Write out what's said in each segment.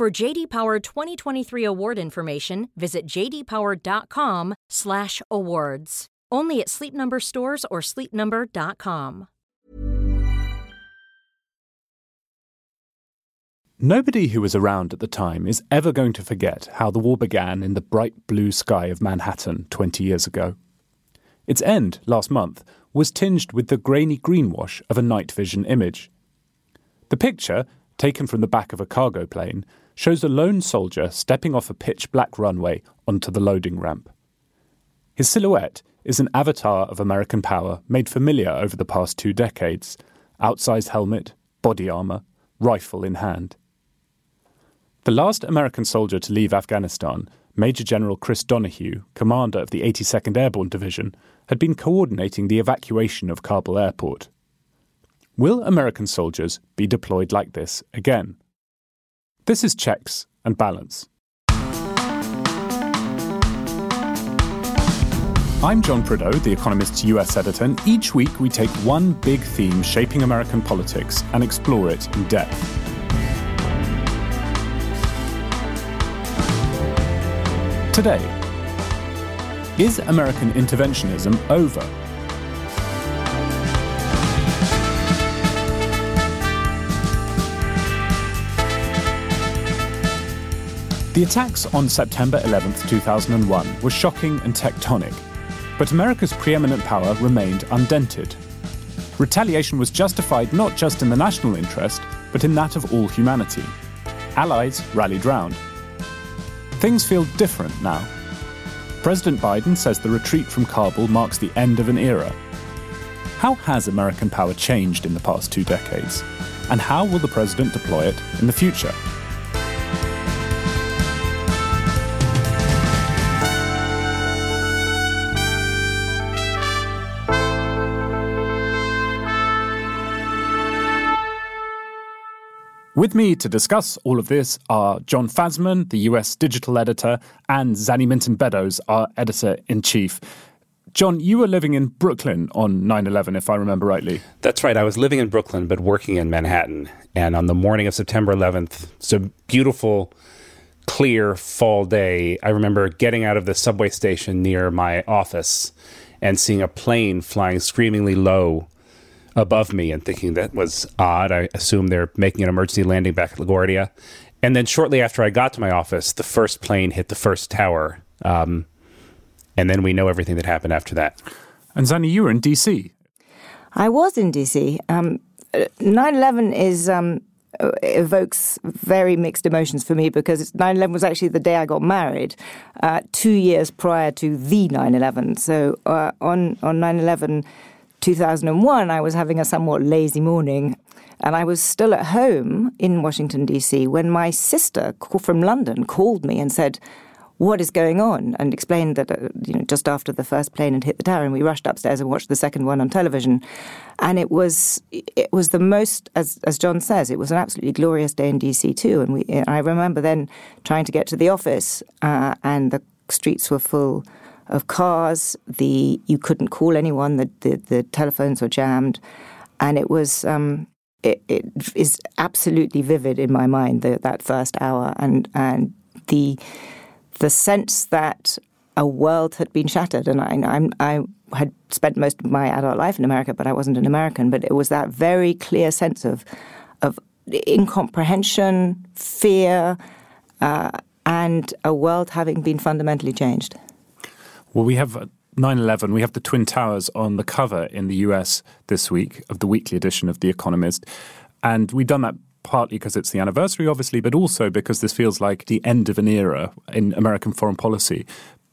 For JD Power 2023 award information, visit jdpower.com/awards. Only at Sleep Number stores or sleepnumber.com. Nobody who was around at the time is ever going to forget how the war began in the bright blue sky of Manhattan 20 years ago. Its end, last month, was tinged with the grainy greenwash of a night vision image. The picture, taken from the back of a cargo plane, shows a lone soldier stepping off a pitch black runway onto the loading ramp. His silhouette is an avatar of American power made familiar over the past two decades outsized helmet, body armour, rifle in hand. The last American soldier to leave Afghanistan, Major General Chris Donahue, commander of the 82nd Airborne Division, had been coordinating the evacuation of Kabul airport. Will American soldiers be deployed like this again? This is Checks and Balance. I'm John Prideaux, The Economist's US editor, and each week we take one big theme shaping American politics and explore it in depth. Today, is American interventionism over? The attacks on September 11, 2001 were shocking and tectonic, but America's preeminent power remained undented. Retaliation was justified not just in the national interest, but in that of all humanity. Allies rallied round. Things feel different now. President Biden says the retreat from Kabul marks the end of an era. How has American power changed in the past two decades? And how will the president deploy it in the future? With me to discuss all of this are Jon Fasman, the US digital editor, and Zanny Minton Beddoes, our editor in chief. John, you were living in Brooklyn on 9 11, if I remember rightly. That's right. I was living in Brooklyn, but working in Manhattan. And on the morning of September 11th, it's a beautiful, clear fall day. I remember getting out of the subway station near my office and seeing a plane flying screamingly low above me and thinking that was odd. I assume they're making an emergency landing back at LaGuardia. And then shortly after I got to my office, the first plane hit the first tower. Um, and then we know everything that happened after that. And Zanny, you were in DC. I was in DC. Um, 9/11 is um, evokes very mixed emotions for me because 9/11 was actually the day I got married, uh, two years prior to the 9/11. So uh, on on 9/11, 2001, I was having a somewhat lazy morning. And I was still at home in Washington, D.C., when my sister from London called me and said, what is going on? And explained that, uh, you know, just after the first plane had hit the tower, and we rushed upstairs and watched the second one on television. And it was, it was the most, as, as Jon says, it was an absolutely glorious day in DC too. And we, I remember then trying to get to the office, uh, and the streets were full of cars. The you couldn't call anyone. The the, the telephones were jammed, and it was. Um, it, it is absolutely vivid in my mind the, that first hour and and the the sense that a world had been shattered and I, I'm, I had spent most of my adult life in America but I wasn't an American but it was that very clear sense of of incomprehension fear uh, and a world having been fundamentally changed well, we have uh, 9 11, we have the Twin Towers on the cover in the US this week of the weekly edition of The Economist. And we've done that partly because it's the anniversary, obviously, but also because this feels like the end of an era in American foreign policy.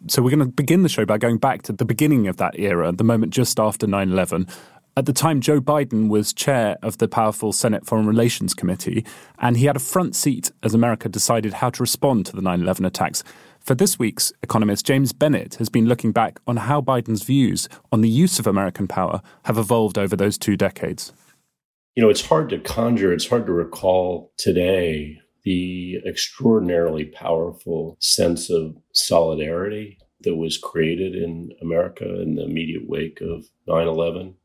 So we're going to begin the show by going back to the beginning of that era, the moment just after 9 11. At the time, Joe Biden was chair of the powerful Senate Foreign Relations Committee, and he had a front seat as America decided how to respond to the 9 11 attacks. For this week's economist, James Bennet has been looking back on how Biden's views on the use of American power have evolved over those two decades. You know, it's hard to conjure, it's hard to recall today the extraordinarily powerful sense of solidarity that was created in America in the immediate wake of 9 11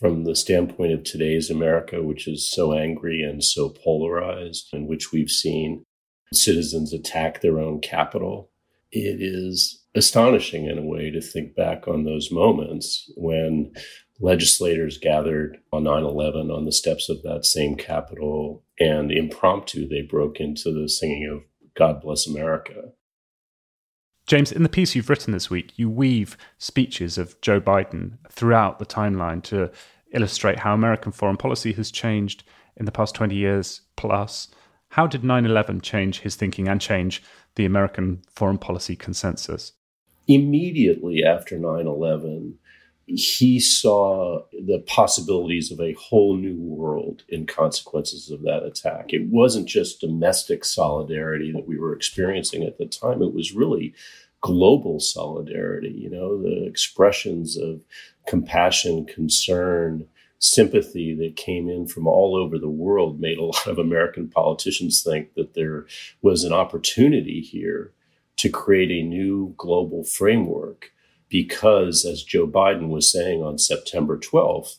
from the standpoint of today's America, which is so angry and so polarized, in which we've seen citizens attack their own capital, it is astonishing in a way to think back on those moments when legislators gathered on 9 11 on the steps of that same Capitol, and impromptu they broke into the singing of God Bless America. James, in the piece you've written this week, you weave speeches of Joe Biden throughout the timeline to illustrate how American foreign policy has changed in the past 20 years plus. How did 9 11 change his thinking and change the American foreign policy consensus? Immediately after 9 11, he saw the possibilities of a whole new world in consequences of that attack. It wasn't just domestic solidarity that we were experiencing at the time, it was really global solidarity, you know, the expressions of compassion, concern, sympathy that came in from all over the world made a lot of American politicians think that there was an opportunity here to create a new global framework because, as Joe Biden was saying on September 12th,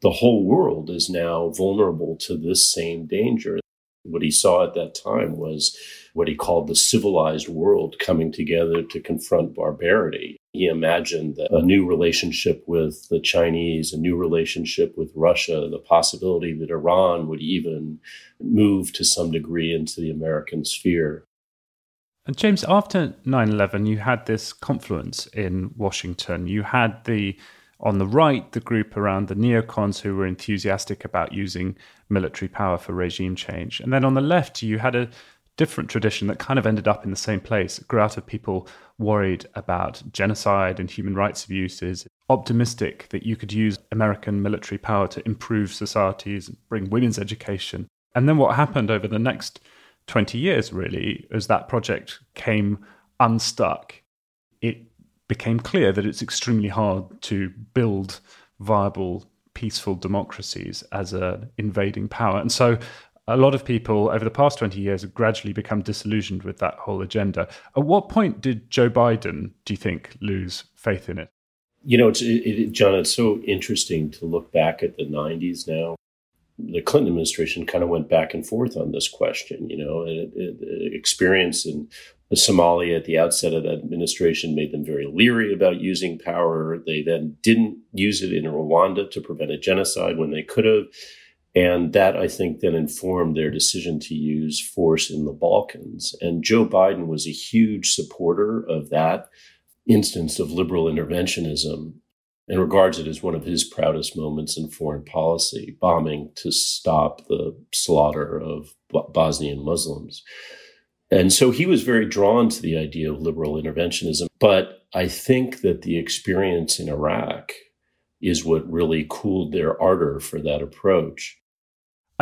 the whole world is now vulnerable to this same danger. What he saw at that time was what he called the civilized world coming together to confront barbarity. He imagined a new relationship with the Chinese, a new relationship with Russia, the possibility that Iran would even move to some degree into the American sphere. And James, after 9 11, you had this confluence in Washington. You had the, on the right, the group around the neocons who were enthusiastic about using military power for regime change. And then on the left, you had a different tradition that kind of ended up in the same place. It grew out of people worried about genocide and human rights abuses, optimistic that you could use American military power to improve societies, bring women's education. And then what happened over the next 20 years, really, as that project came unstuck, it became clear that it's extremely hard to build viable, peaceful democracies as an invading power. And so a lot of people over the past 20 years have gradually become disillusioned with that whole agenda. At what point did Joe Biden, do you think, lose faith in it? You know, it's, it, it, John, it's so interesting to look back at the 90s now the Clinton administration kind of went back and forth on this question. You know, it, experience in Somalia at the outset of that administration made them very leery about using power. They then didn't use it in Rwanda to prevent a genocide when they could have. And that, I think, then informed their decision to use force in the Balkans. And Joe Biden was a huge supporter of that instance of liberal interventionism and regards it as one of his proudest moments in foreign policy, bombing to stop the slaughter of Bosnian Muslims. And so he was very drawn to the idea of liberal interventionism. But I think that the experience in Iraq is what really cooled their ardor for that approach.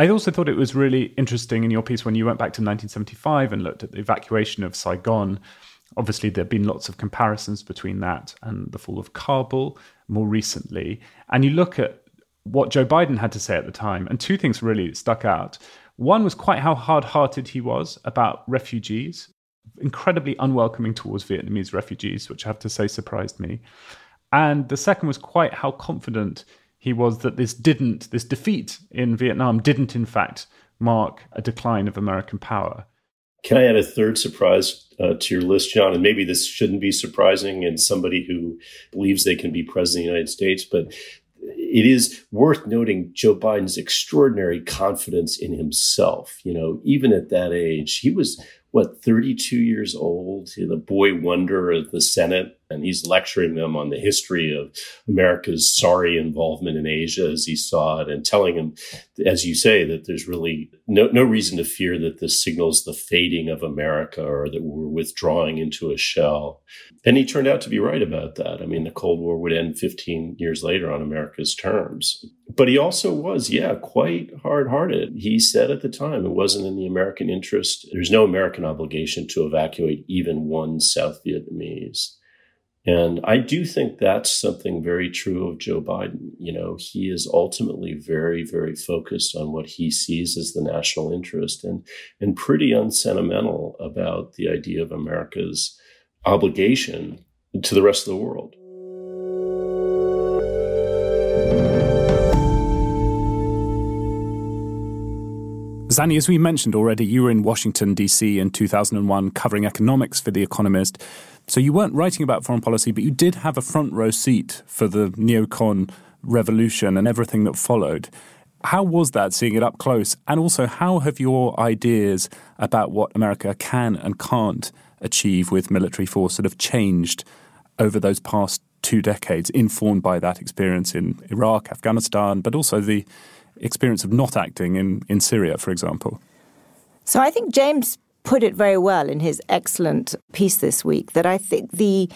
I also thought it was really interesting in your piece when you went back to 1975 and looked at the evacuation of Saigon Obviously, there have been lots of comparisons between that and the fall of Kabul more recently. And you look at what Joe Biden had to say at the time, and two things really stuck out. One was quite how hard hearted he was about refugees, incredibly unwelcoming towards Vietnamese refugees, which I have to say surprised me. And the second was quite how confident he was that this didn't, this defeat in Vietnam didn't, in fact, mark a decline of American power. Can I add a third surprise uh, to your list, John? And maybe this shouldn't be surprising in somebody who believes they can be president of the United States, but it is worth noting Joe Biden's extraordinary confidence in himself. You know, even at that age, he was what 32 years old, the boy wonder of the Senate And he's lecturing them on the history of America's sorry involvement in Asia as he saw it and telling them, as you say, that there's really no, no reason to fear that this signals the fading of America or that we're withdrawing into a shell. And he turned out to be right about that. I mean, the Cold War would end 15 years later on America's terms. But he also was, yeah, quite hard hearted. He said at the time it wasn't in the American interest. There's no American obligation to evacuate even one South Vietnamese. And I do think that's something very true of Joe Biden. You know, he is ultimately very, very focused on what he sees as the national interest and, and pretty unsentimental about the idea of America's obligation to the rest of the world. Zanny, as we mentioned already, you were in Washington, D.C. in 2001 covering economics for The Economist. So you weren't writing about foreign policy, but you did have a front row seat for the neocon revolution and everything that followed. How was that seeing it up close? And also, how have your ideas about what America can and can't achieve with military force sort of changed over those past two decades, informed by that experience in Iraq, Afghanistan, but also the experience of not acting in, in Syria, for example? So I think James put it very well in his excellent piece this week that I think the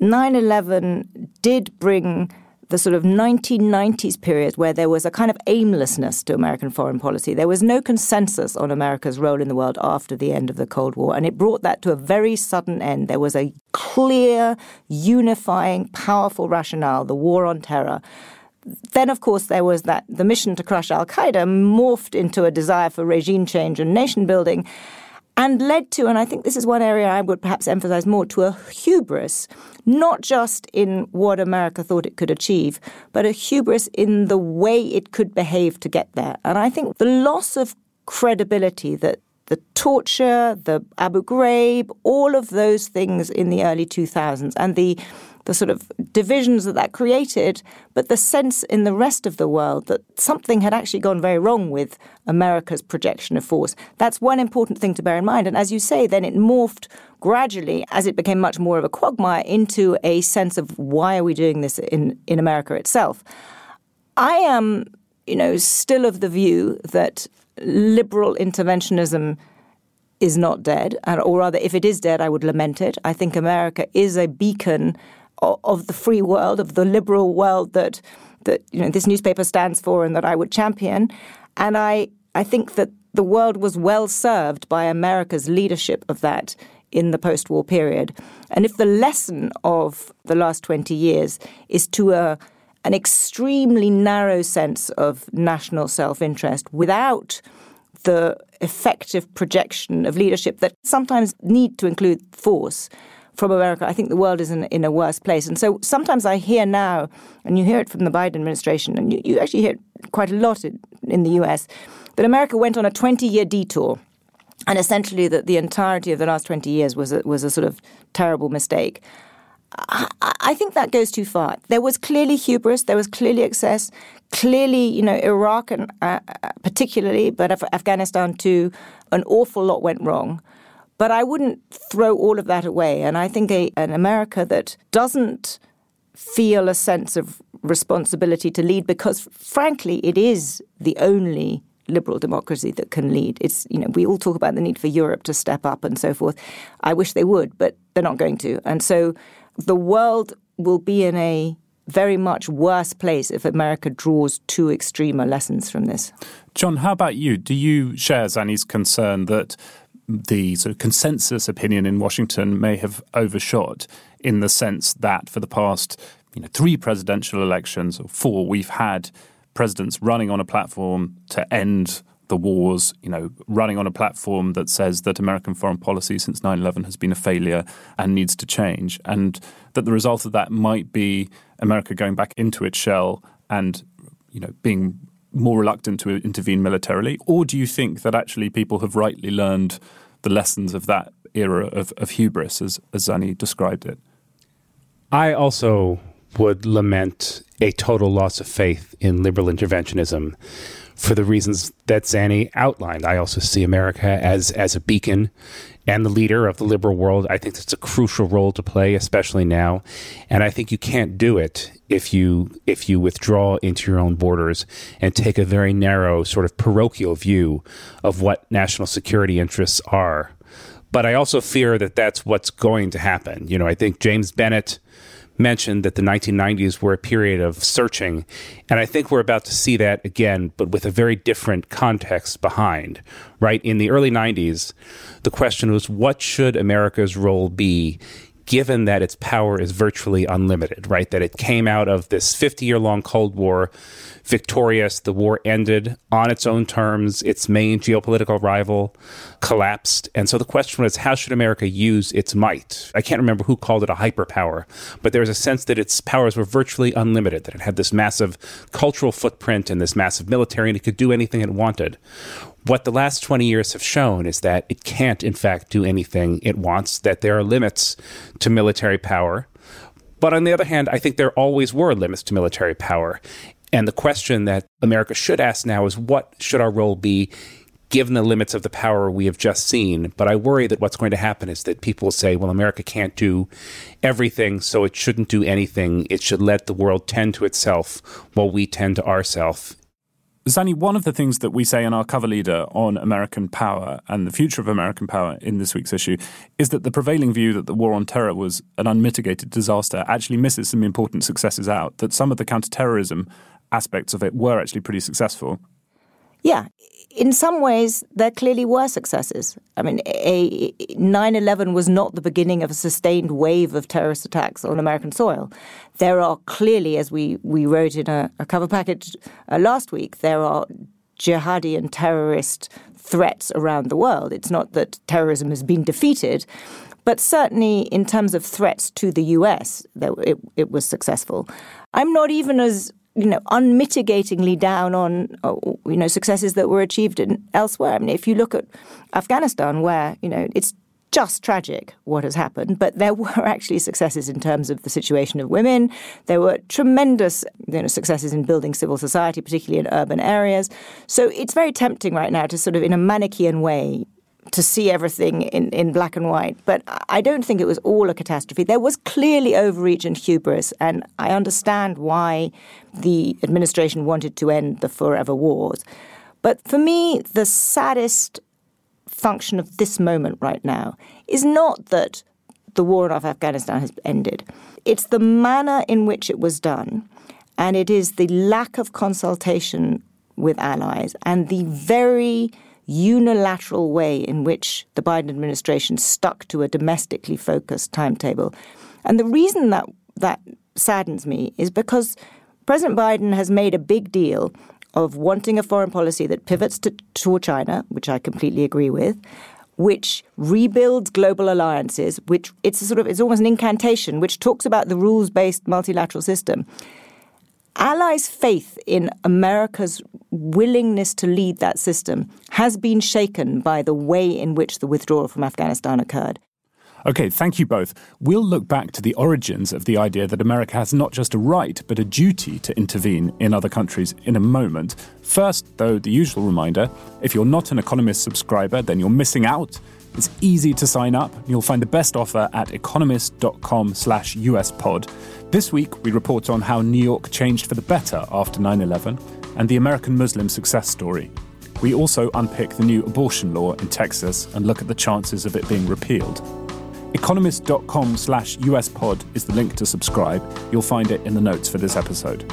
9 11 did bring the sort of 1990s period where there was a kind of aimlessness to American foreign policy. There was no consensus on America's role in the world after the end of the Cold War, and it brought that to a very sudden end. There was a clear, unifying, powerful rationale the war on terror then, of course, there was that the mission to crush Al Qaeda morphed into a desire for regime change and nation building and led to, and I think this is one area I would perhaps emphasize more, to a hubris, not just in what America thought it could achieve, but a hubris in the way it could behave to get there. And I think the loss of credibility that the torture, the Abu Ghraib, all of those things in the early 2000s, and the the sort of divisions that that created, but the sense in the rest of the world that something had actually gone very wrong with America's projection of force. That's one important thing to bear in mind. And as you say, then it morphed gradually as it became much more of a quagmire into a sense of why are we doing this in, in America itself. I am, you know, still of the view that liberal interventionism is not dead, and or rather, if it is dead, I would lament it. I think America is a beacon of the free world, of the liberal world that that you know this newspaper stands for and that I would champion. And I I think that the world was well served by America's leadership of that in the post-war period. And if the lesson of the last 20 years is to a an extremely narrow sense of national self-interest without the effective projection of leadership that sometimes need to include force, from America, I think the world is in, in a worse place. And so sometimes I hear now, and you hear it from the Biden administration, and you, you actually hear it quite a lot in, in the US, that America went on a 20 year detour. And essentially, that the entirety of the last 20 years was a, was a sort of terrible mistake. I, I think that goes too far. There was clearly hubris, there was clearly excess, clearly, you know, Iraq and uh, particularly, but Afghanistan too, an awful lot went wrong. But I wouldn't throw all of that away. And I think a, an America that doesn't feel a sense of responsibility to lead, because frankly, it is the only liberal democracy that can lead. It's you know we all talk about the need for Europe to step up and so forth. I wish they would, but they're not going to. And so the world will be in a very much worse place if America draws too extreme a lessons from this. Jon, how about you? Do you share Zanny's concern that the sort of consensus opinion in Washington may have overshot in the sense that for the past you know three presidential elections or four we've had presidents running on a platform to end the wars, you know, running on a platform that says that American foreign policy since 9/11 has been a failure and needs to change and that the result of that might be America going back into its shell and you know being more reluctant to intervene militarily? Or do you think that actually people have rightly learned the lessons of that era of, of hubris, as, as Zanny described it? I also would lament a total loss of faith in liberal interventionism for the reasons that Zanny outlined. I also see America as as a beacon and the leader of the liberal world. I think that's a crucial role to play, especially now. And I think you can't do it if you if you withdraw into your own borders and take a very narrow, sort of parochial view of what national security interests are. But I also fear that that's what's going to happen. You know, I think James Bennet mentioned that the 1990s were a period of searching. And I think we're about to see that again, but with a very different context behind, right? In the early 90s, the question was what should America's role be given that its power is virtually unlimited, right? That it came out of this 50 year long Cold War victorious. The war ended on its own terms. Its main geopolitical rival collapsed. And so the question was how should America use its might? I can't remember who called it a hyperpower, but there was a sense that its powers were virtually unlimited, that it had this massive cultural footprint and this massive military, and it could do anything it wanted. What the last 20 years have shown is that it can't, in fact, do anything it wants, that there are limits to military power. But on the other hand, I think there always were limits to military power. And the question that America should ask now is what should our role be given the limits of the power we have just seen? But I worry that what's going to happen is that people will say, well, America can't do everything, so it shouldn't do anything. It should let the world tend to itself while we tend to ourselves. Zanny, one of the things that we say in our cover leader on American power and the future of American power in this week's issue is that the prevailing view that the war on terror was an unmitigated disaster actually misses some important successes out, that some of the counterterrorism aspects of it were actually pretty successful. Yeah, in some ways, there clearly were successes. I mean, 9 11 was not the beginning of a sustained wave of terrorist attacks on American soil. There are clearly, as we, we wrote in a, a cover package uh, last week, there are jihadi and terrorist threats around the world. It's not that terrorism has been defeated, but certainly in terms of threats to the US, it, it was successful. I'm not even as you know, unmitigatingly down on, uh, you know, successes that were achieved in, elsewhere. I mean, if you look at Afghanistan, where, you know, it's just tragic what has happened, but there were actually successes in terms of the situation of women. There were tremendous you know, successes in building civil society, particularly in urban areas. So it's very tempting right now to sort of, in a Manichaean way, to see everything in, in black and white. But I don't think it was all a catastrophe. There was clearly overreach and hubris, and I understand why the administration wanted to end the forever wars. But for me, the saddest function of this moment right now is not that the war in Afghanistan has ended. It's the manner in which it was done, and it is the lack of consultation with allies and the very unilateral way in which the Biden administration stuck to a domestically focused timetable. And the reason that that saddens me is because President Biden has made a big deal of wanting a foreign policy that pivots to, China, which I completely agree with, which rebuilds global alliances, which it's sort of it's almost an incantation, which talks about the rules-based multilateral system. Allies' faith in America's willingness to lead that system has been shaken by the way in which the withdrawal from Afghanistan occurred. Okay, thank you both. We'll look back to the origins of the idea that America has not just a right, but a duty to intervene in other countries in a moment. First, though, the usual reminder if you're not an Economist subscriber, then you're missing out. It's easy to sign up. You'll find the best offer at economist.com slash uspod. This week, we report on how New York changed for the better after 9 11 and the American Muslim success story. We also unpick the new abortion law in Texas and look at the chances of it being repealed. Economist.com slash uspod is the link to subscribe. You'll find it in the notes for this episode.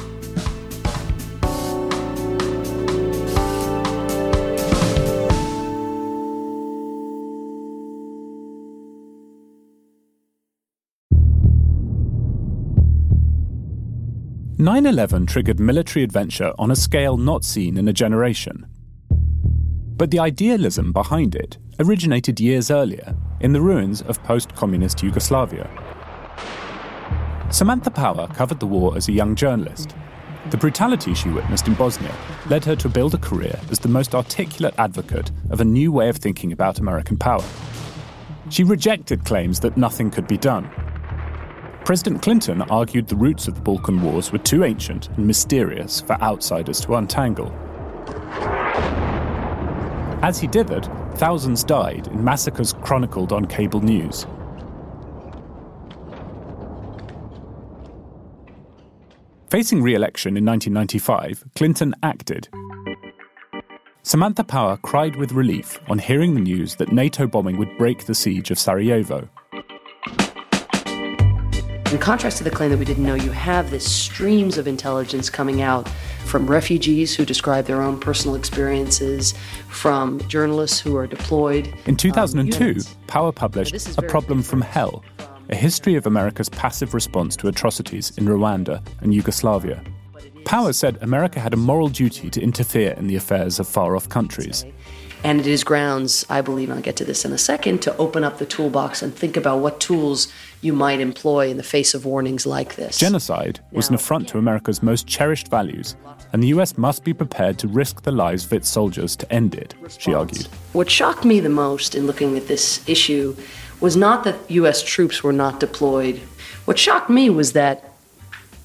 9 11 triggered military adventure on a scale not seen in a generation. But the idealism behind it originated years earlier in the ruins of post communist Yugoslavia. Samantha Power covered the war as a young journalist. The brutality she witnessed in Bosnia led her to build a career as the most articulate advocate of a new way of thinking about American power. She rejected claims that nothing could be done President Clinton argued the roots of the Balkan Wars were too ancient and mysterious for outsiders to untangle. As he dithered, thousands died in massacres chronicled on cable news. Facing re election in 1995, Clinton acted. Samantha Power cried with relief on hearing the news that NATO bombing would break the siege of Sarajevo. In contrast to the claim that we didn't know, you have this streams of intelligence coming out from refugees who describe their own personal experiences, from journalists who are deployed. In 2002, um, Power published A Problem from Hell, a history of America's passive response to atrocities in Rwanda and Yugoslavia. Power said America had a moral duty to interfere in the affairs of far off countries. And it is grounds, I believe, I'll get to this in a second, to open up the toolbox and think about what tools you might employ in the face of warnings like this. Genocide was an affront to America's most cherished values, and the US must be prepared to risk the lives of its soldiers to end it, she argued. What shocked me the most in looking at this issue was not that US troops were not deployed. What shocked me was that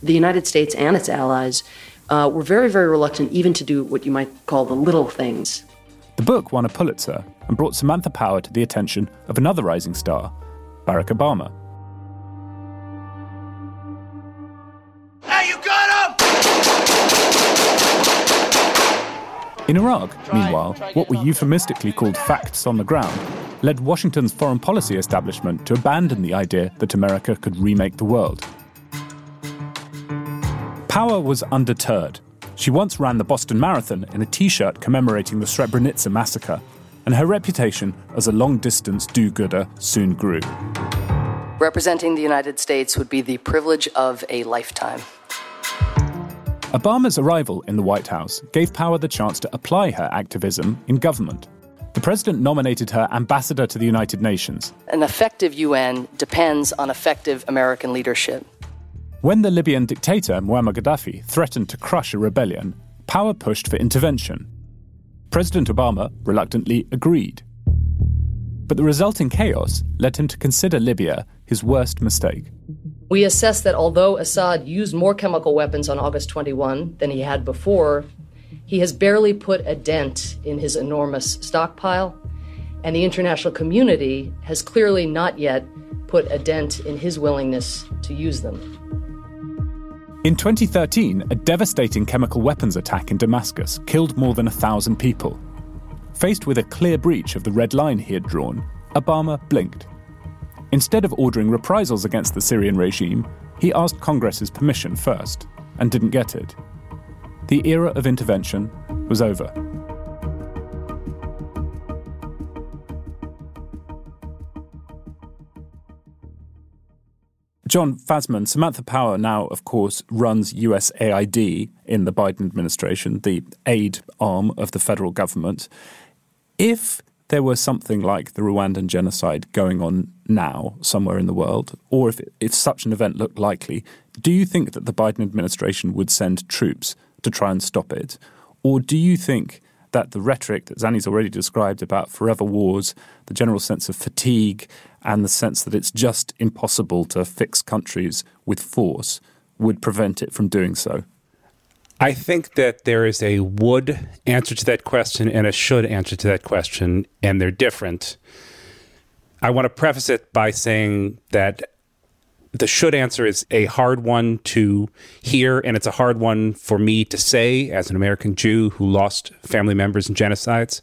the United States and its allies uh, were very, very reluctant even to do what you might call the little things the book won a Pulitzer and brought Samantha Power to the attention of another rising star, Barack Obama. Hey, you got him! In Iraq, meanwhile, what were euphemistically called facts on the ground led Washington's foreign policy establishment to abandon the idea that America could remake the world. Power was undeterred she once ran the Boston Marathon in a t shirt commemorating the Srebrenica massacre, and her reputation as a long distance do gooder soon grew. Representing the United States would be the privilege of a lifetime. Obama's arrival in the White House gave Power the chance to apply her activism in government. The president nominated her ambassador to the United Nations. An effective UN depends on effective American leadership. When the Libyan dictator Muammar Gaddafi threatened to crush a rebellion, power pushed for intervention. President Obama reluctantly agreed. But the resulting chaos led him to consider Libya his worst mistake. We assess that although Assad used more chemical weapons on August 21 than he had before, he has barely put a dent in his enormous stockpile, and the international community has clearly not yet put a dent in his willingness to use them. In 2013, a devastating chemical weapons attack in Damascus killed more than a thousand people. Faced with a clear breach of the red line he had drawn, Obama blinked. Instead of ordering reprisals against the Syrian regime, he asked Congress's permission first and didn't get it. The era of intervention was over. Jon Fasman, Samantha Power now, of course, runs USAID in the Biden administration, the aid arm of the federal government. If there were something like the Rwandan genocide going on now somewhere in the world, or if, if such an event looked likely, do you think that the Biden administration would send troops to try and stop it? Or do you think that the rhetoric that Zanny's already described about forever wars, the general sense of fatigue, and the sense that it's just impossible to fix countries with force would prevent it from doing so? I think that there is a would answer to that question and a should answer to that question, and they're different. I want to preface it by saying that the should answer is a hard one to hear, and it's a hard one for me to say as an American Jew who lost family members in genocides.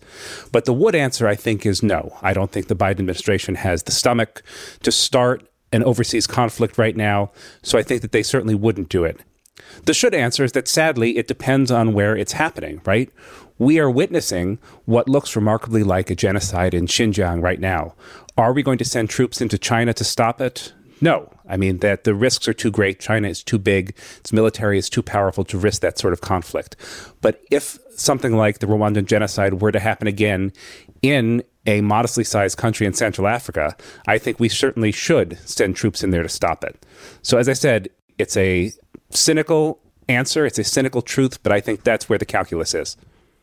But the would answer, I think, is no. I don't think the Biden administration has the stomach to start an overseas conflict right now, so I think that they certainly wouldn't do it. The should answer is that sadly, it depends on where it's happening, right? We are witnessing what looks remarkably like a genocide in Xinjiang right now. Are we going to send troops into China to stop it? No. I mean, that the risks are too great. China is too big. Its military is too powerful to risk that sort of conflict. But if something like the Rwandan genocide were to happen again in a modestly sized country in Central Africa, I think we certainly should send troops in there to stop it. So, as I said, it's a cynical answer, it's a cynical truth, but I think that's where the calculus is.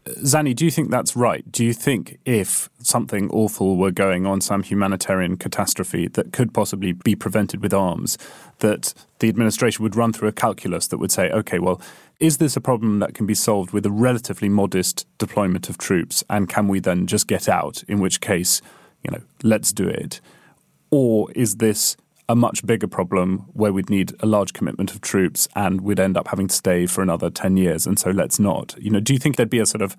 Zanny, do you think that's right? Do you think if something awful were going on, some humanitarian catastrophe that could possibly be prevented with arms, that the administration would run through a calculus that would say, okay, well, is this a problem that can be solved with a relatively modest deployment of troops? And can we then just get out? In which case, you know, let's do it. Or is this a much bigger problem where we'd need a large commitment of troops and we'd end up having to stay for another 10 years and so let's not. You know do you think there'd be a sort of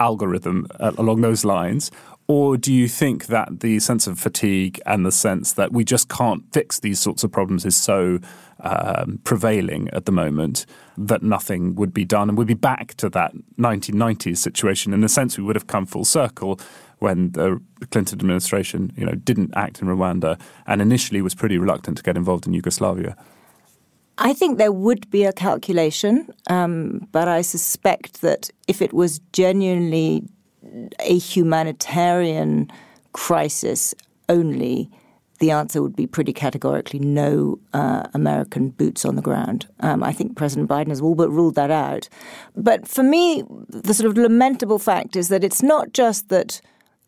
algorithm uh, along those lines? Or do you think that the sense of fatigue and the sense that we just can't fix these sorts of problems is so um, prevailing at the moment that nothing would be done? And we'd be back to that 1990s situation in a sense we would have come full circle when the Clinton administration, you know, didn't act in Rwanda and initially was pretty reluctant to get involved in Yugoslavia? I think there would be a calculation, um, but I suspect that if it was genuinely a humanitarian crisis only, the answer would be pretty categorically no uh, American boots on the ground. Um, I think President Biden has all but ruled that out. But for me, the sort of lamentable fact is that it's not just that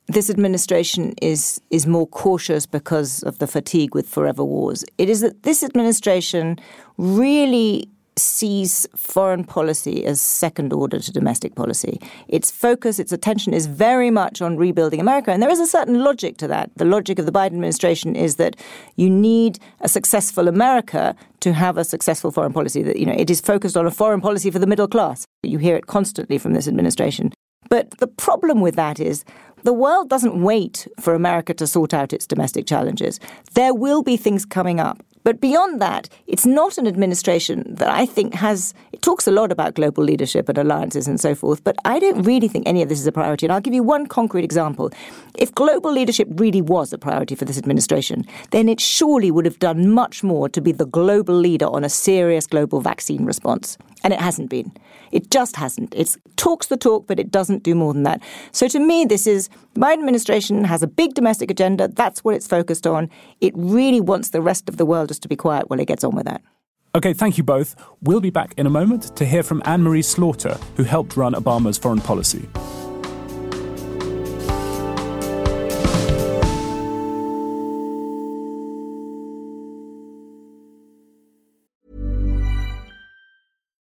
this administration is is more cautious because of the fatigue with forever wars. It is that this administration really sees foreign policy as second order to domestic policy. Its focus, its attention is very much on rebuilding America. And there is a certain logic to that. The logic of the Biden administration is that you need a successful America to have a successful foreign policy. That you know, it is focused on a foreign policy for the middle class. You hear it constantly from this administration. But the problem with that is the world doesn't wait for America to sort out its domestic challenges. There will be things coming up. But beyond that, it's not an administration that I think has, it talks a lot about global leadership and alliances and so forth, but I don't really think any of this is a priority. And I'll give you one concrete example. If global leadership really was a priority for this administration, then it surely would have done much more to be the global leader on a serious global vaccine response. And it hasn't been. It just hasn't. It talks the talk, but it doesn't do more than that. So to me, this is Biden administration has a big domestic agenda. That's what it's focused on. It really wants the rest of the world just to be quiet while it gets on with that. Okay, thank you both. We'll be back in a moment to hear from Anne Marie Slaughter, who helped run Obama's foreign policy.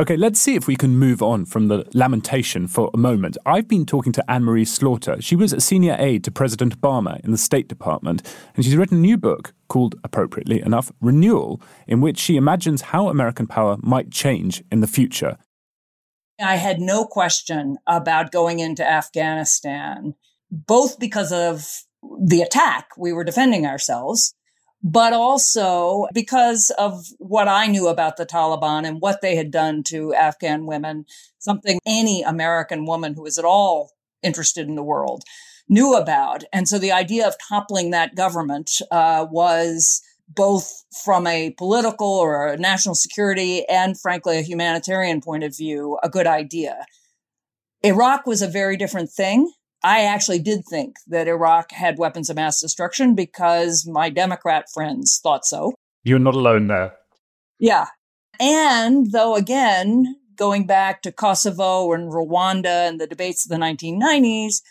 Okay, let's see if we can move on from the lamentation for a moment. I've been talking to Anne Marie Slaughter. She was a senior aide to President Obama in the State Department, and she's written a new book called, appropriately enough, Renewal, in which she imagines how American power might change in the future. I had no question about going into Afghanistan, both because of the attack, we were defending ourselves, but also because of what I knew about the Taliban and what they had done to Afghan women, something any American woman who is at all interested in the world knew about. And so the idea of toppling that government uh, was both from a political or a national security and frankly a humanitarian point of view a good idea. Iraq was a very different thing. I actually did think that Iraq had weapons of mass destruction because my Democrat friends thought so. You're not alone there. Yeah. And though, again, going back to Kosovo and Rwanda and the debates of the 1990s,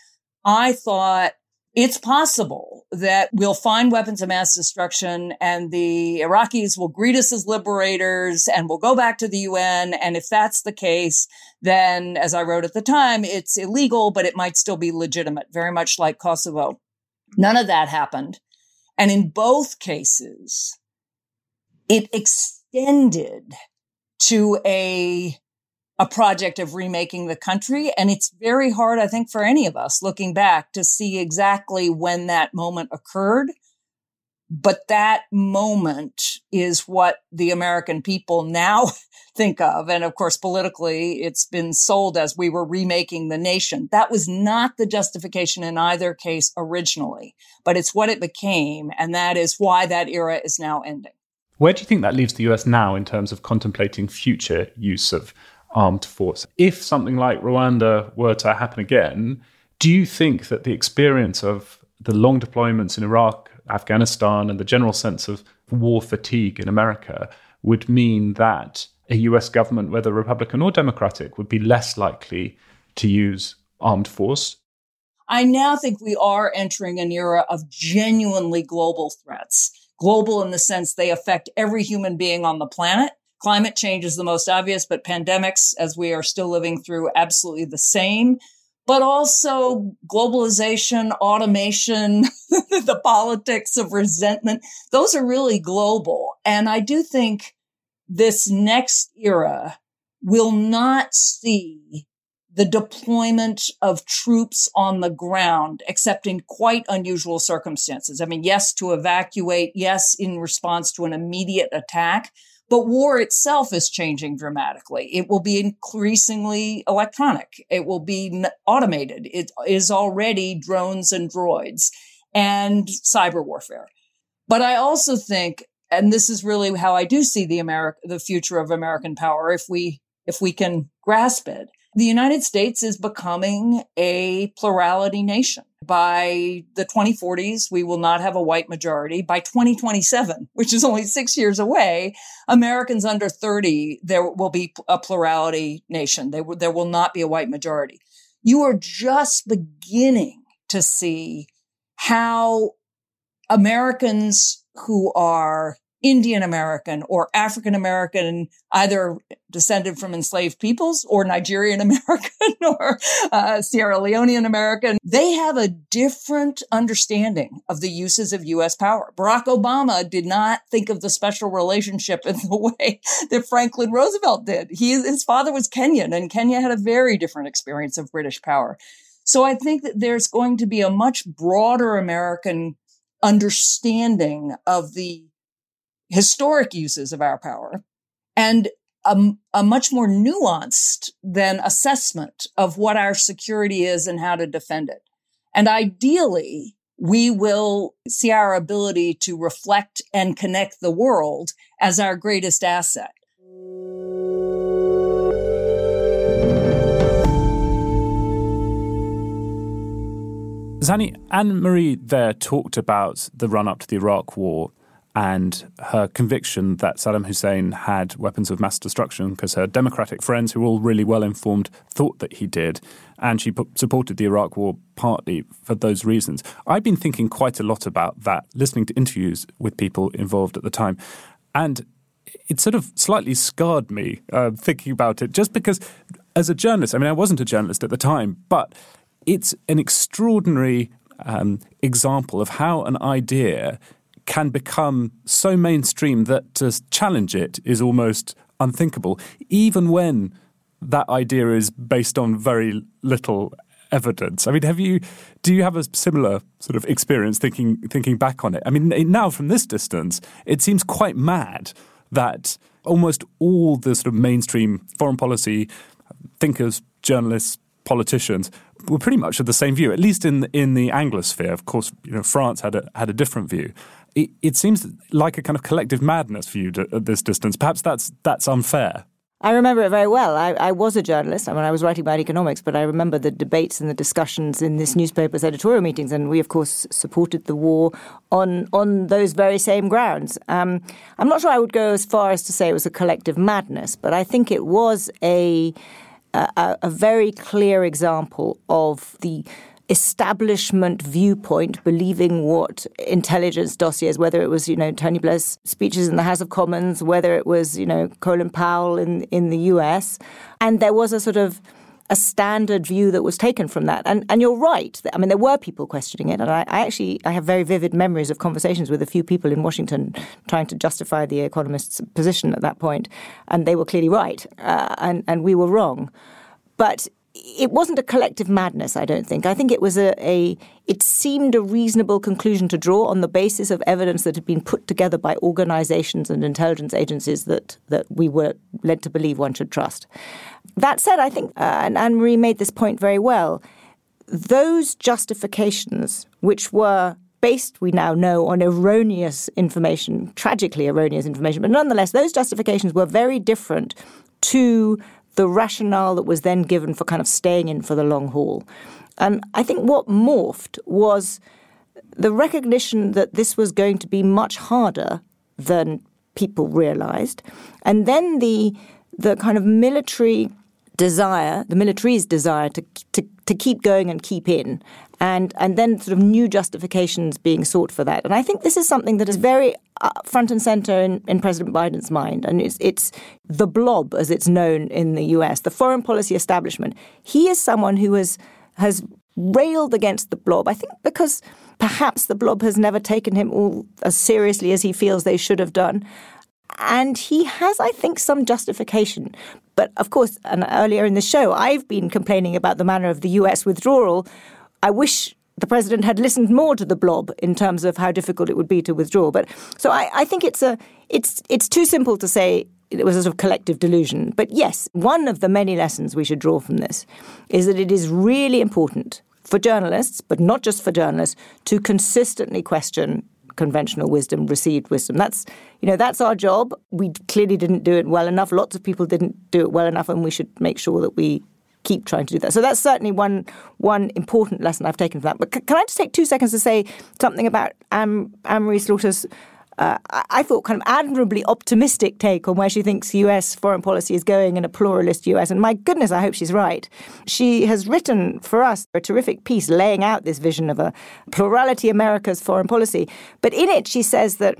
I thought it's possible that we'll find weapons of mass destruction and the Iraqis will greet us as liberators and we'll go back to the UN. And if that's the case, then as I wrote at the time, it's illegal, but it might still be legitimate, very much like Kosovo. None of that happened. And in both cases, it extended to a a project of remaking the country. And it's very hard, I think, for any of us looking back to see exactly when that moment occurred. But that moment is what the American people now think of. And of course, politically, it's been sold as we were remaking the nation. That was not the justification in either case originally, but it's what it became. And that is why that era is now ending. Where do you think that leaves the US now in terms of contemplating future use of armed force? If something like Rwanda were to happen again, do you think that the experience of the long deployments in Iraq, Afghanistan, and the general sense of war fatigue in America would mean that a US government, whether Republican or Democratic, would be less likely to use armed force? I now think we are entering an era of genuinely global threats. Global in the sense they affect every human being on the planet. Climate change is the most obvious, but pandemics, as we are still living through, absolutely the same but also globalization, automation, the politics of resentment. Those are really global. And I do think this next era will not see the deployment of troops on the ground, except in quite unusual circumstances. I mean, yes, to evacuate, yes, in response to an immediate attack, but war itself is changing dramatically. It will be increasingly electronic. It will be automated. It is already drones and droids and cyber warfare. But I also think, and this is really how I do see the America, the future of American power, if we, if we can grasp it, the United States is becoming a plurality nation. By the 2040s, we will not have a white majority. By 2027, which is only six years away, Americans under 30, there will be a plurality nation. There, there will not be a white majority. You are just beginning to see how Americans who are Indian American or African American, either descended from enslaved peoples or Nigerian American or uh, Sierra Leonean American, they have a different understanding of the uses of U.S. power. Barack Obama did not think of the special relationship in the way that Franklin Roosevelt did. He, his father was Kenyan and Kenya had a very different experience of British power. So I think that there's going to be a much broader American understanding of the historic uses of our power and a, a, much more nuanced than assessment of what our security is and how to defend it. And ideally, we will see our ability to reflect and connect the world as our greatest asset. Zanny, Anne Marie there talked about the run up to the Iraq War and her conviction that Saddam Hussein had weapons of mass destruction because her Democratic friends, who were all really well informed, thought that he did. And she supported the Iraq War partly for those reasons. I've been thinking quite a lot about that, listening to interviews with people involved at the time. And it sort of slightly scarred me uh, thinking about it, just because as a journalist, I mean, I wasn't a journalist at the time, but it's an extraordinary um, example of how an idea can become so mainstream that to challenge it is almost unthinkable, even when that idea is based on very little evidence. I mean, have you do you have a similar sort of experience thinking thinking back on it? I mean, now from this distance, it seems quite mad that almost all the sort of mainstream foreign policy thinkers, journalists, politicians were pretty much of the same view, at least in in the Anglosphere. Of course, you know, France had a had a different view it, it seems like a kind of collective madness for you at this distance. Perhaps that's that's unfair. I remember it very well. I, I, was a journalist. I mean, I was writing about economics, but I remember the debates and the discussions in this newspaper's editorial meetings, and we, of course, supported the war on on those very same grounds. Um, I'm not sure I would go as far as to say it was a collective madness, but I think it was a a, a very clear example of the establishment viewpoint, believing what intelligence dossiers, whether it was, you know, Tony Blair's speeches in the House of Commons, whether it was, you know, Colin Powell in, in the US. And there was a sort of a standard view that was taken from that. And and you're right. I mean, there were people questioning it, and I, I, actually I have very vivid memories of conversations with a few people in Washington trying to justify the Economist's position at that point, and they were clearly right, uh, and and we were wrong. But it wasn't a collective madness, I don't think. I think it was a, a, it seemed a reasonable conclusion to draw on the basis of evidence that had been put together by organizations and intelligence agencies that, that we were led to believe one should trust. That said, I think, uh, and Anne Marie made this point very well, those justifications, which were based, we now know, on erroneous information, tragically erroneous information, but nonetheless, those justifications were very different to the rationale that was then given for kind of staying in for the long haul. And I think what morphed was the recognition that this was going to be much harder than people realized. And then the the kind of military desire, the military's desire to, to, to keep going and keep in, and, and then sort of new justifications being sought for that. And I think this is something that is very uh, front and center in, in President Biden's mind. And it's, it's the blob, as it's known in the US, the foreign policy establishment. He is someone who has, has railed against the blob, I think because perhaps the blob has never taken him all as seriously as he feels they should have done. And he has, I think, some justification. But of course, and earlier in the show, I've been complaining about the manner of the US withdrawal. I wish the president had listened more to the blob in terms of how difficult it would be to withdraw. But so I, I think it's a it's it's too simple to say it was a sort of collective delusion. But yes, one of the many lessons we should draw from this is that it is really important for journalists, but not just for journalists, to consistently question conventional wisdom, received wisdom. That's you know that's our job. We clearly didn't do it well enough. Lots of people didn't do it well enough, and we should make sure that we keep trying to do that. So that's certainly one one important lesson I've taken from that. But c- can I just take two seconds to say something about Anne, Marie Slaughter's uh, I thought, kind of admirably optimistic take on where she thinks US foreign policy is going in a pluralist US. And my goodness, I hope she's right. She has written for us a terrific piece laying out this vision of a plurality America's foreign policy. But in it, she says that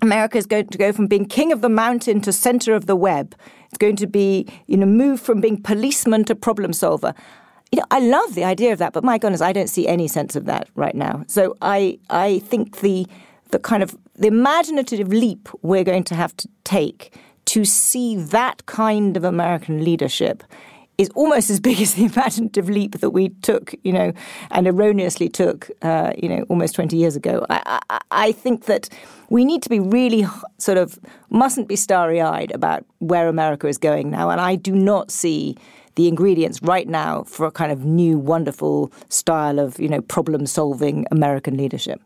America is going to go from being king of the mountain to center of the web. It's going to be, you know, move from being policeman to problem solver. You know, I love the idea of that, but my goodness, I don't see any sense of that right now. So I, I think the the kind of the imaginative leap we're going to have to take to see that kind of American leadership is almost as big as the imaginative leap that we took, you know, and erroneously took, uh, you know, almost 20 years ago. I, I, I, think that we need to be really sort of, mustn't be starry eyed about where America is going now. And I do not see the ingredients right now for a kind of new, wonderful style of, you know, problem solving American leadership.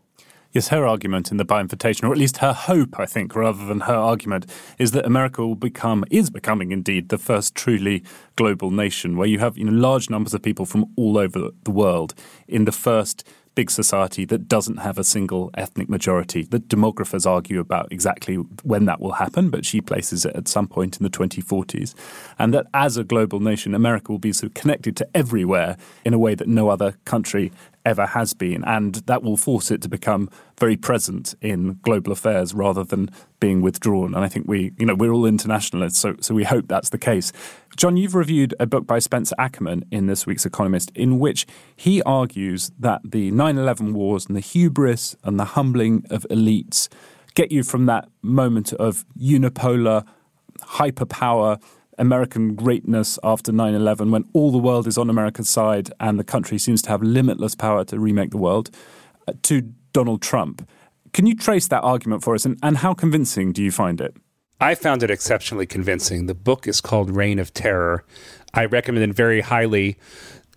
Yes, her argument in the invitation, or at least her hope, I think, rather than her argument, is that America will become, is becoming indeed, the first truly global nation where you have you know, large numbers of people from all over the world in the first big society that doesn't have a single ethnic majority. The demographers argue about exactly when that will happen, but she places it at some point in the 2040s. And that as a global nation, America will be connected to everywhere in a way that no other country ever has been. And that will force it to become very present in global affairs rather than being withdrawn. And I think we, you know, we're all internationalists, so, so we hope that's the case. John, you've reviewed a book by Spencer Ackerman in this week's Economist, in which he argues that the 9 11 wars and the hubris and the humbling of elites get you from that moment of unipolar hyperpower American greatness after 9 11, when all the world is on America's side and the country seems to have limitless power to remake the world, uh, to Donald Trump. Can you trace that argument for us, and, and how convincing do you find it? I found it exceptionally convincing. The book is called Reign of Terror. I recommend it very highly.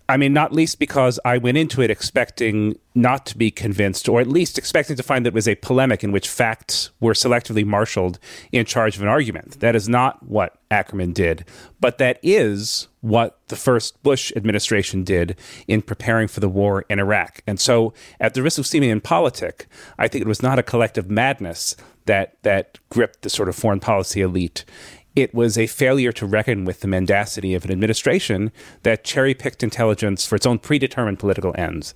I mean, not least because I went into it expecting not to be convinced, or at least expecting to find that it was a polemic in which facts were selectively marshaled in charge of an argument. That is not what Ackerman did, but that is what the first Bush administration did in preparing for the war in Iraq. And so, at the risk of seeming impolitic, I think it was not a collective madness that that gripped the sort of foreign policy elite it was a failure to reckon with the mendacity of an administration that cherry picked intelligence for its own predetermined political ends.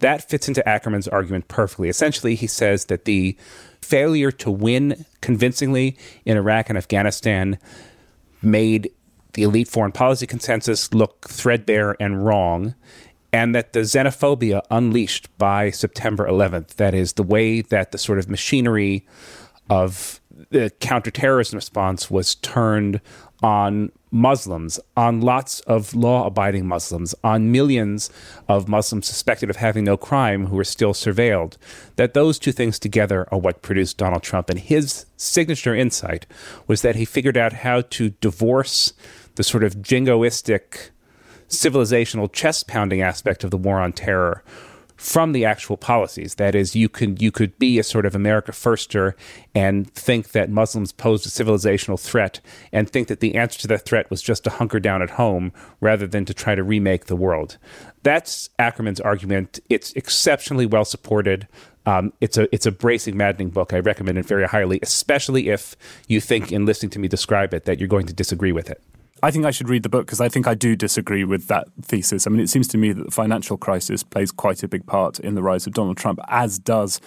That fits into Ackerman's argument perfectly. Essentially, he says that the failure to win convincingly in Iraq and Afghanistan made the elite foreign policy consensus look threadbare and wrong, and that the xenophobia unleashed by September 11th, that is, the way that the sort of machinery of the counterterrorism response was turned on Muslims, on lots of law abiding Muslims, on millions of Muslims suspected of having no crime who are still surveilled, that those two things together are what produced Donald Trump. And his signature insight was that he figured out how to divorce the sort of jingoistic, civilizational chest pounding aspect of the war on terror from the actual policies. That is, you could you could be a sort of America firster and think that Muslims posed a civilizational threat, and think that the answer to that threat was just to hunker down at home rather than to try to remake the world. That's Ackerman's argument. It's exceptionally well supported. Um, it's a it's a bracing, maddening book. I recommend it very highly, especially if you think in listening to me describe it that you're going to disagree with it. I think I should read the book because I think I do disagree with that thesis. I mean, it seems to me that the financial crisis plays quite a big part in the rise of Donald Trump, as does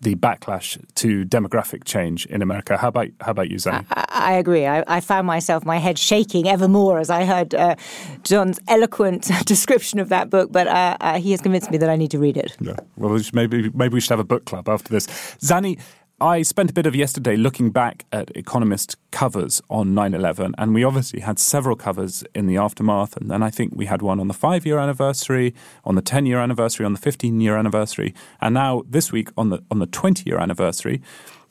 the backlash to demographic change in America. How about how about you, Zanny? I, I agree. I, I, found myself my head shaking ever more as I heard uh, John's eloquent description of that book. But uh, uh, he has convinced me that I need to read it. Yeah. Well, maybe maybe we should have a book club after this. Zanny, I spent a bit of yesterday looking back at Economist covers on 9 11, and we obviously had several covers in the aftermath. And then I think we had one on the five year anniversary, on the 10 year anniversary, on the 15 year anniversary, and now this week on the, on the 20 year anniversary.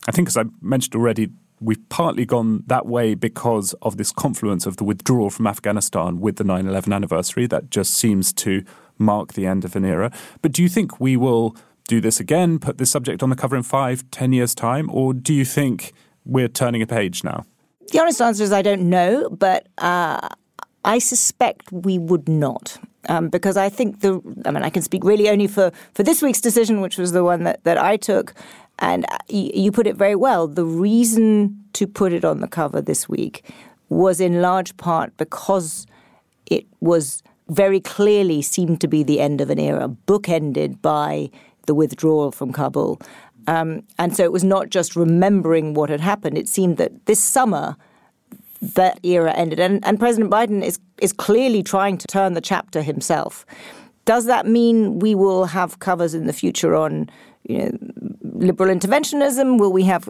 I think, as I mentioned already, we've partly gone that way because of this confluence of the withdrawal from Afghanistan with the 9 11 anniversary. That just seems to mark the end of an era. But do you think we will do this again, put this subject on the cover in five, ten years' time, or do you think we're turning a page now? The honest answer is I don't know, but uh, I suspect we would not. Um, because I think the, I mean, I can speak really only for, for this week's decision, which was the one that, that I took. And uh, you put it very well. The reason to put it on the cover this week was in large part because it was very clearly seemed to be the end of an era, bookended by the withdrawal from Kabul. Um, and so it was not just remembering what had happened. It seemed that this summer, that era ended. And, and President Biden is, is clearly trying to turn the chapter himself. Does that mean we will have covers in the future on you know, liberal interventionism? Will we have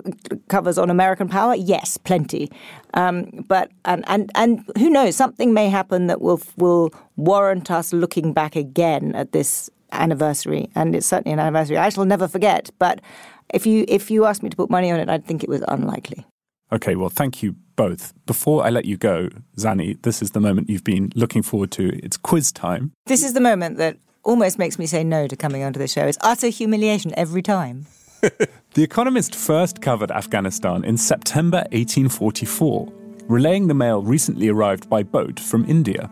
covers on American power? Yes, plenty. Um, but and, and and who knows? Something may happen that will will warrant us looking back again at this anniversary, and it's certainly an anniversary I shall never forget. But if you if you asked me to put money on it, I'd think it was unlikely. Okay, well, thank you both. Before I let you go, Zanny, this is the moment you've been looking forward to. It's quiz time. This is the moment that almost makes me say no to coming onto the show. It's utter humiliation every time. the Economist first covered Afghanistan in September 1844, relaying the mail recently arrived by boat from India.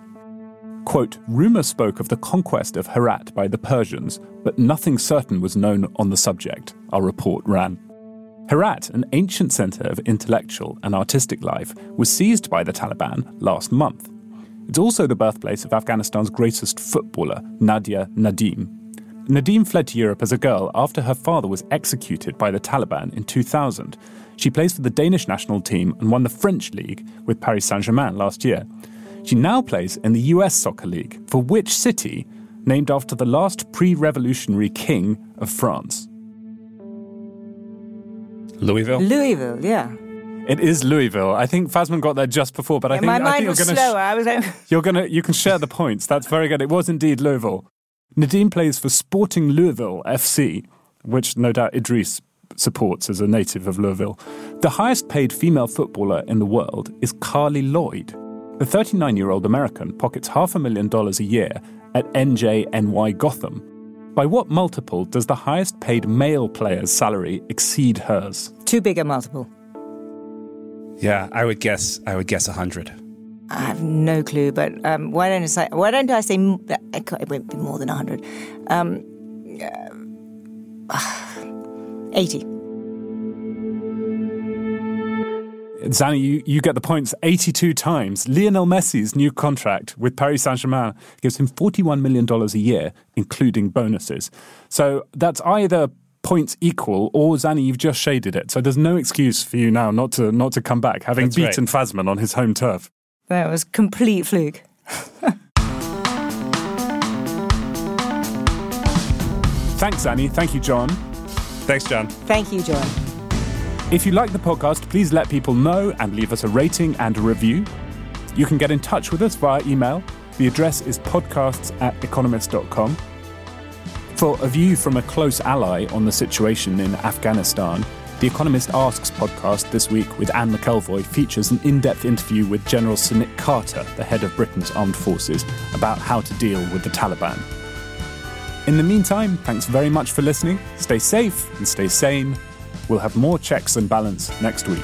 Quote, Rumour spoke of the conquest of Herat by the Persians, but nothing certain was known on the subject, our report ran. Herat, an ancient centre of intellectual and artistic life, was seized by the Taliban last month. It's also the birthplace of Afghanistan's greatest footballer, Nadia Nadim. Nadim fled to Europe as a girl after her father was executed by the Taliban in 2000. She plays for the Danish national team and won the French league with Paris Saint Germain last year. She now plays in the US Soccer League, for which city, named after the last pre revolutionary king of France? Louisville? Louisville, yeah. It is Louisville. I think Fasman got there just before, but I think my mind I think was you're gonna slower. I was like... you're gonna you can share the points. That's very good. It was indeed Louisville. Nadine plays for Sporting Louisville FC, which no doubt Idris supports as a native of Louisville. The highest paid female footballer in the world is Carli Lloyd. The 39 year old American pockets half a million dollars a year at NJNY Gotham. By what multiple does the highest paid male player's salary exceed hers? Too big a multiple. Yeah, I would guess. I would guess hundred. I have no clue, but um, why don't I say? Why don't I say? It won't be more than hundred. Um, uh, Eighty. Zanny, you, you get the points 82 times. Lionel Messi's new contract with Paris Saint Germain gives him $41 million a year, including bonuses. So that's either points equal or Zanny, you've just shaded it. So there's no excuse for you now not to, not to come back, having that's beaten right. Fasman on his home turf. That was complete fluke. Thanks, Zanny. Thank you, John. Thanks, John. Thank you, John. If you like the podcast, please let people know and leave us a rating and a review. You can get in touch with us via email. The address is podcasts at economist.com. For a view from a close ally on the situation in Afghanistan, the Economist Asks podcast this week with Anne McElvoy features an in depth interview with General Sir Nick Carter, the head of Britain's armed forces, about how to deal with the Taliban. In the meantime, thanks very much for listening. Stay safe and stay sane. We'll have more checks and balance next week.